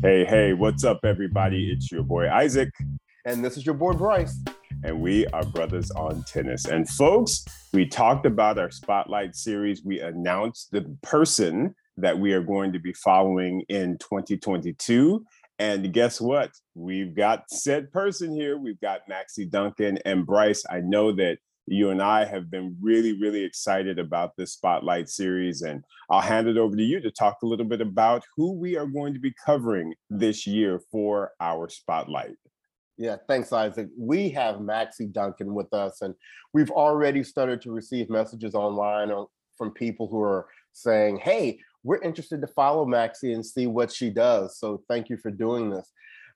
Hey, hey, what's up, everybody? It's your boy Isaac. And this is your boy Bryce. And we are brothers on tennis. And folks, we talked about our spotlight series. We announced the person that we are going to be following in 2022. And guess what? We've got said person here. We've got Maxie Duncan and Bryce. I know that you and I have been really, really excited about this Spotlight series. And I'll hand it over to you to talk a little bit about who we are going to be covering this year for our Spotlight. Yeah, thanks, Isaac. We have Maxie Duncan with us, and we've already started to receive messages online uh, from people who are saying, hey, we're interested to follow Maxie and see what she does. So thank you for doing this.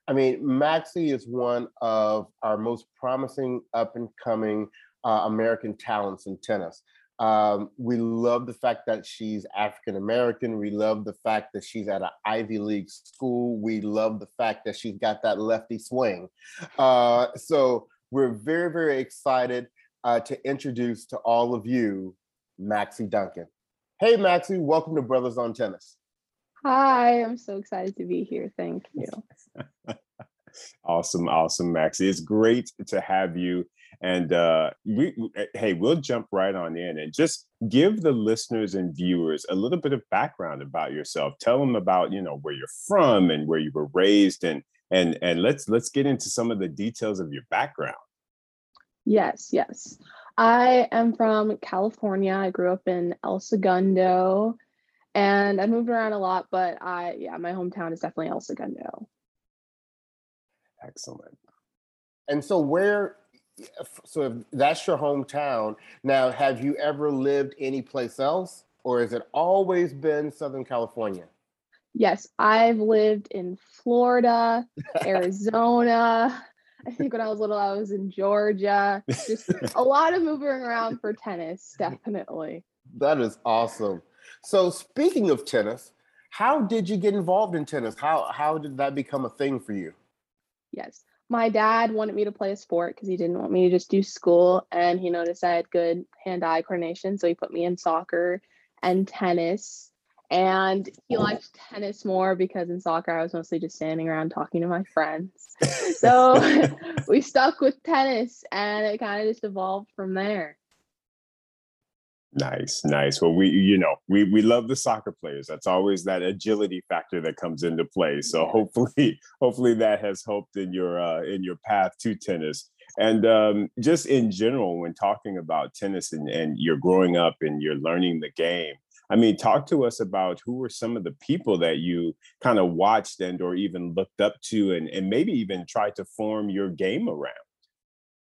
I mean, Maxie is one of our most promising up and coming uh, American talents in tennis. Um, we love the fact that she's African American. We love the fact that she's at an Ivy League school. We love the fact that she's got that lefty swing. Uh, so we're very, very excited uh, to introduce to all of you Maxie Duncan. Hey, Maxie, welcome to Brothers on Tennis. Hi, I'm so excited to be here. Thank you. awesome, awesome, Maxie. It's great to have you and uh, we, eh, hey, we'll jump right on in and just give the listeners and viewers a little bit of background about yourself. Tell them about you know where you're from and where you were raised, and and and let's let's get into some of the details of your background. Yes, yes. I am from California. I grew up in El Segundo, and I moved around a lot, but I yeah, my hometown is definitely El Segundo. Excellent. And so, where so if that's your hometown now have you ever lived anyplace else or has it always been southern california? Yes i've lived in florida arizona i think when i was little i was in georgia just a lot of moving around for tennis definitely. That is awesome. So speaking of tennis how did you get involved in tennis? How how did that become a thing for you? Yes my dad wanted me to play a sport because he didn't want me to just do school and he noticed I had good hand-eye coordination so he put me in soccer and tennis and he liked tennis more because in soccer I was mostly just standing around talking to my friends. So we stuck with tennis and it kind of just evolved from there. Nice, nice. Well, we, you know, we we love the soccer players. That's always that agility factor that comes into play. So hopefully, hopefully that has helped in your uh, in your path to tennis. And um, just in general, when talking about tennis and, and you're growing up and you're learning the game, I mean, talk to us about who were some of the people that you kind of watched and or even looked up to and, and maybe even tried to form your game around.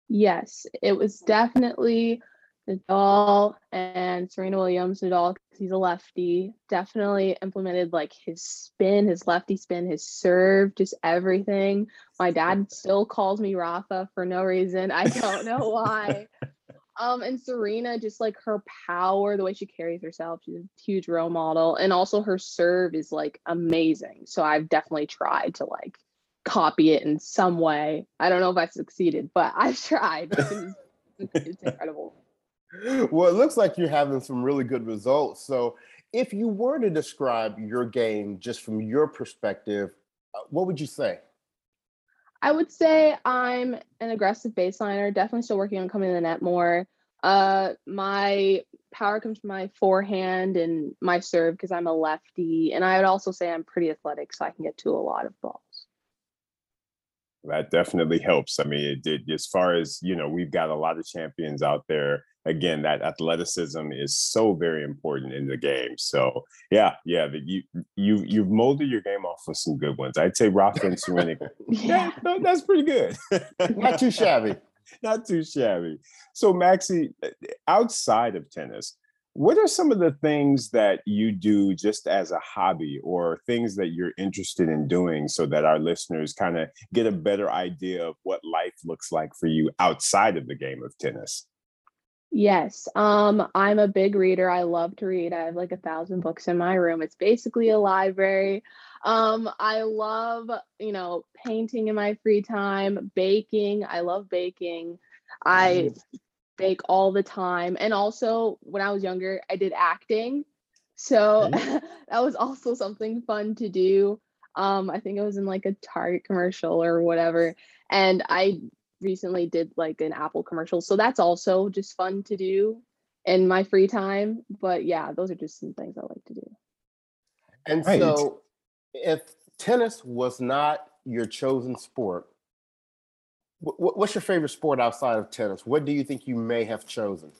Yes, it was definitely Nadal and Serena Williams. Nadal, because he's a lefty, definitely implemented like his spin, his lefty spin, his serve, just everything. My dad still calls me Rafa for no reason. I don't know why. um, and Serena, just like her power, the way she carries herself, she's a huge role model, and also her serve is like amazing. So I've definitely tried to like copy it in some way. I don't know if I succeeded, but I've tried. It's, it's incredible well, it looks like you're having some really good results. So, if you were to describe your game just from your perspective, uh, what would you say? I would say I'm an aggressive baseliner, definitely still working on coming to the net more. Uh, my power comes from my forehand and my serve because I'm a lefty. And I would also say I'm pretty athletic, so I can get to a lot of balls. That definitely helps. I mean, it did as far as you know, we've got a lot of champions out there again that athleticism is so very important in the game. So yeah yeah the, you you you've molded your game off of some good ones. I'd say rafa and serena yeah no, that's pretty good. Not too shabby. Not too shabby. So maxie outside of tennis what are some of the things that you do just as a hobby or things that you're interested in doing so that our listeners kind of get a better idea of what life looks like for you outside of the game of tennis Yes. Um, I'm a big reader. I love to read. I have like a thousand books in my room. It's basically a library. Um, I love, you know, painting in my free time, baking. I love baking. I bake all the time. And also when I was younger, I did acting. So that was also something fun to do. Um, I think it was in like a Target commercial or whatever. And I recently did like an Apple commercial. So that's also just fun to do in my free time. But yeah, those are just some things I like to do. And right. so if tennis was not your chosen sport, what's your favorite sport outside of tennis? What do you think you may have chosen?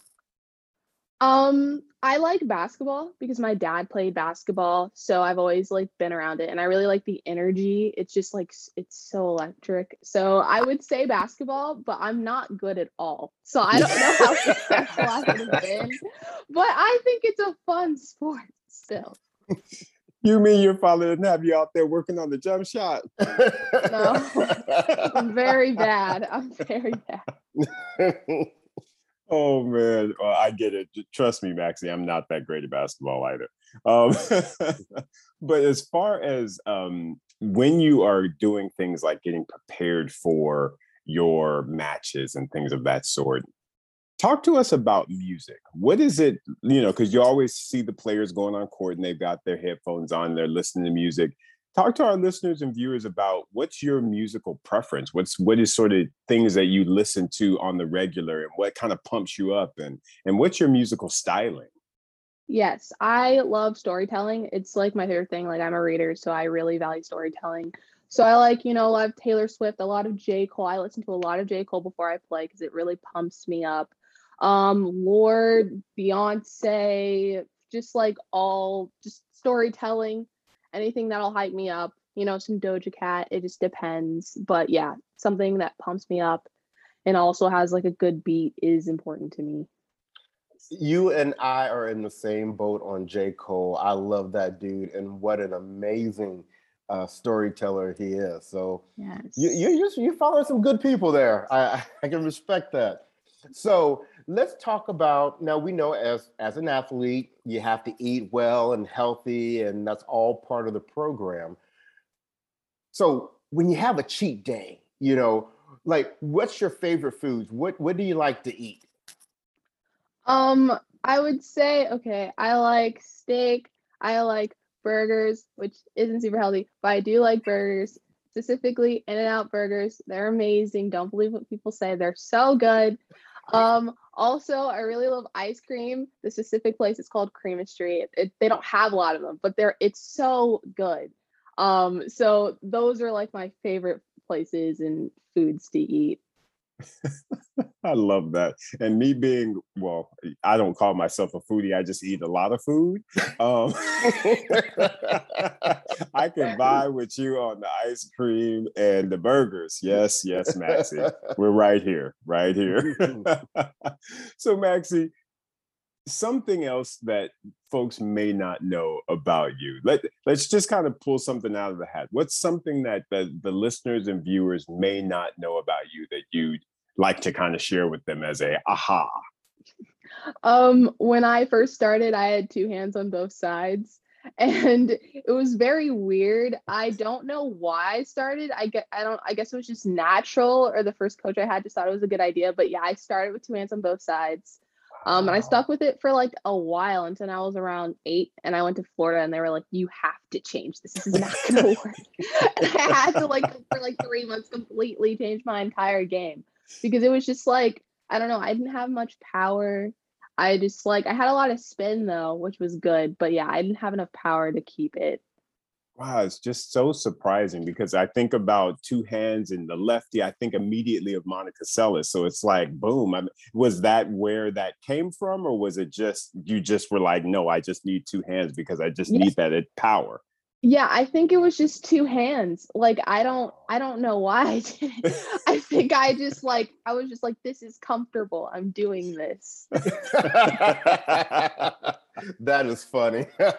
Um, I like basketball because my dad played basketball, so I've always like been around it and I really like the energy. It's just like it's so electric. So I would say basketball, but I'm not good at all. So I don't know how successful I would have been. But I think it's a fun sport still. You mean your father didn't have you out there working on the jump shot? no. I'm very bad. I'm very bad. Oh man, well, I get it. Trust me, Maxie, I'm not that great at basketball either. Um, but as far as um, when you are doing things like getting prepared for your matches and things of that sort, talk to us about music. What is it, you know, because you always see the players going on court and they've got their headphones on, they're listening to music talk to our listeners and viewers about what's your musical preference? What's what is sort of things that you listen to on the regular and what kind of pumps you up and and what's your musical styling? Yes i love storytelling. It's like my favorite thing like i'm a reader so i really value storytelling. So i like you know a lot of taylor swift a lot of j. Cole i listen to a lot of j. Cole before i play because it really pumps me up. Um lorde beyonce just like all just storytelling anything that'll hype me up, you know, some Doja Cat, it just depends. But yeah, something that pumps me up and also has like a good beat is important to me. You and I are in the same boat on J. Cole. I love that dude and what an amazing uh, storyteller he is. So yes. you, you, you're following some good people there. I, I can respect that. So let's talk about now we know as as an athlete you have to eat well and healthy and that's all part of the program. So when you have a cheat day you know like what's your favorite foods? What what do you like to eat? Um i would say okay i like steak i like burgers which isn't super healthy but i do like burgers specifically in and out burgers. They're amazing. Don't believe what people say. They're so good um, also, I really love ice cream. The specific place is called Creamistry. It, it, they don't have a lot of them, but they're it's so good. Um, so those are like my favorite places and foods to eat. I love that. And me being, well, I don't call myself a foodie. I just eat a lot of food. Um, I can buy with you on the ice cream and the burgers. Yes, yes, Maxie. We're right here, right here. so, Maxie, something else that folks may not know about you. Let, let's just kind of pull something out of the hat. What's something that the, the listeners and viewers may not know about you that you like to kind of share with them as a aha? Um, when I first started, I had two hands on both sides and it was very weird. I don't know why I started. I get I don't I guess it was just natural or the first coach I had just thought it was a good idea. But yeah, I started with two hands on both sides. Um, and I stuck with it for like a while until I was around eight, and I went to Florida, and they were like, "You have to change this. This is not gonna work." and I had to like for like three months completely change my entire game because it was just like I don't know. I didn't have much power. I just like I had a lot of spin though, which was good, but yeah, I didn't have enough power to keep it. Wow, it's just so surprising because I think about two hands and the lefty. I think immediately of Monica Seles. So it's like, boom. I mean, was that where that came from, or was it just you just were like, no, I just need two hands because I just need that power? Yeah, I think it was just two hands. Like I don't I don't know why I did it. I think I just like I was just like this is comfortable. I'm doing this. that is funny.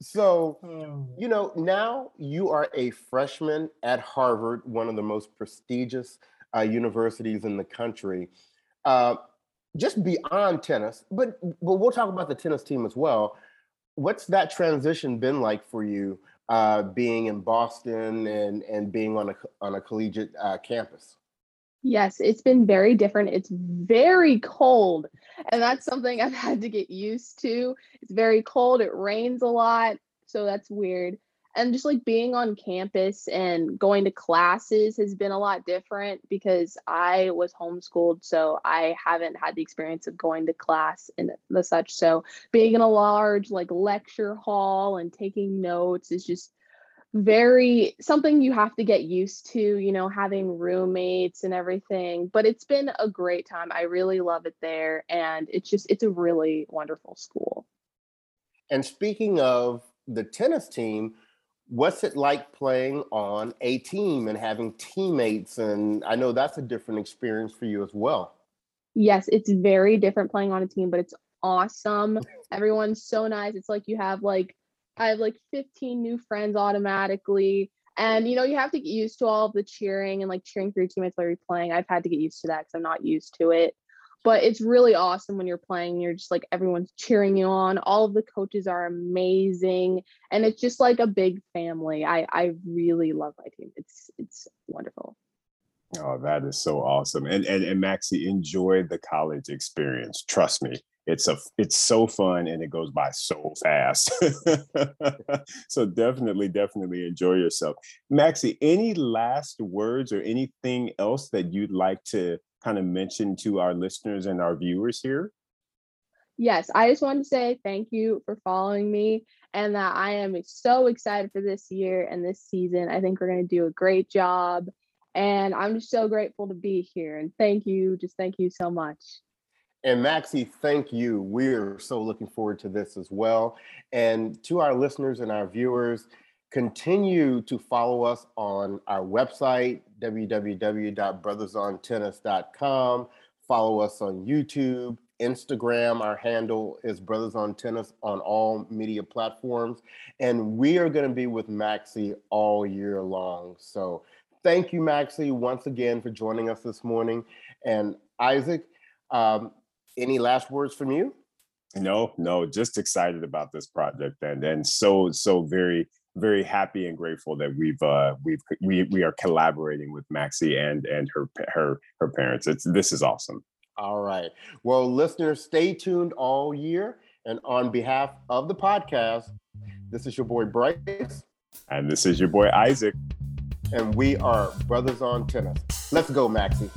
so, oh. you know, now you are a freshman at Harvard, one of the most prestigious uh, universities in the country. Uh, just beyond tennis, but but we'll talk about the tennis team as well what's that transition been like for you uh, being in Boston and and being on a on a collegiate uh, campus? Yes, it's been very different. It's very cold, and that's something I've had to get used to. It's very cold. It rains a lot, so that's weird. And just like being on campus and going to classes has been a lot different because I was homeschooled, so I haven't had the experience of going to class and the such. So being in a large like lecture hall and taking notes is just very something you have to get used to, you know, having roommates and everything. But it's been a great time. I really love it there. And it's just, it's a really wonderful school. And speaking of the tennis team, what's it like playing on a team and having teammates? And I know that's a different experience for you as well. Yes, it's very different playing on a team, but it's awesome. Everyone's so nice. It's like you have like I have like 15 new friends automatically. And you know, you have to get used to all of the cheering and like cheering for your teammates while you're playing. I've had to get used to that because I'm not used to it. But it's really awesome when you're playing. You're just like everyone's cheering you on. All of the coaches are amazing, and it's just like a big family. I I really love my team. It's it's wonderful. Oh, that is so awesome. And and and Maxie, enjoy the college experience. Trust me, it's a it's so fun and it goes by so fast so definitely definitely enjoy yourself maxie any last words or anything else that you'd like to kind of mention to our listeners and our viewers here yes i just wanted to say thank you for following me and that i am so excited for this year and this season i think we're going to do a great job and i'm just so grateful to be here and thank you just thank you so much and Maxie, thank you. We're so looking forward to this as well. And to our listeners and our viewers, continue to follow us on our website, www.brothersontennis.com. Follow us on YouTube, Instagram. Our handle is Brothers on Tennis on all media platforms. And we are going to be with Maxie all year long. So thank you, Maxie, once again for joining us this morning. And Isaac, um, any last words from you? No, no, just excited about this project and and so so very very happy and grateful that we've uh we've we we are collaborating with Maxie and and her her her parents. It's this is awesome. All right. Well, listeners, stay tuned all year. And on behalf of the podcast, this is your boy Bryce. And this is your boy Isaac. And we are Brothers on Tennis. Let's go, Maxie.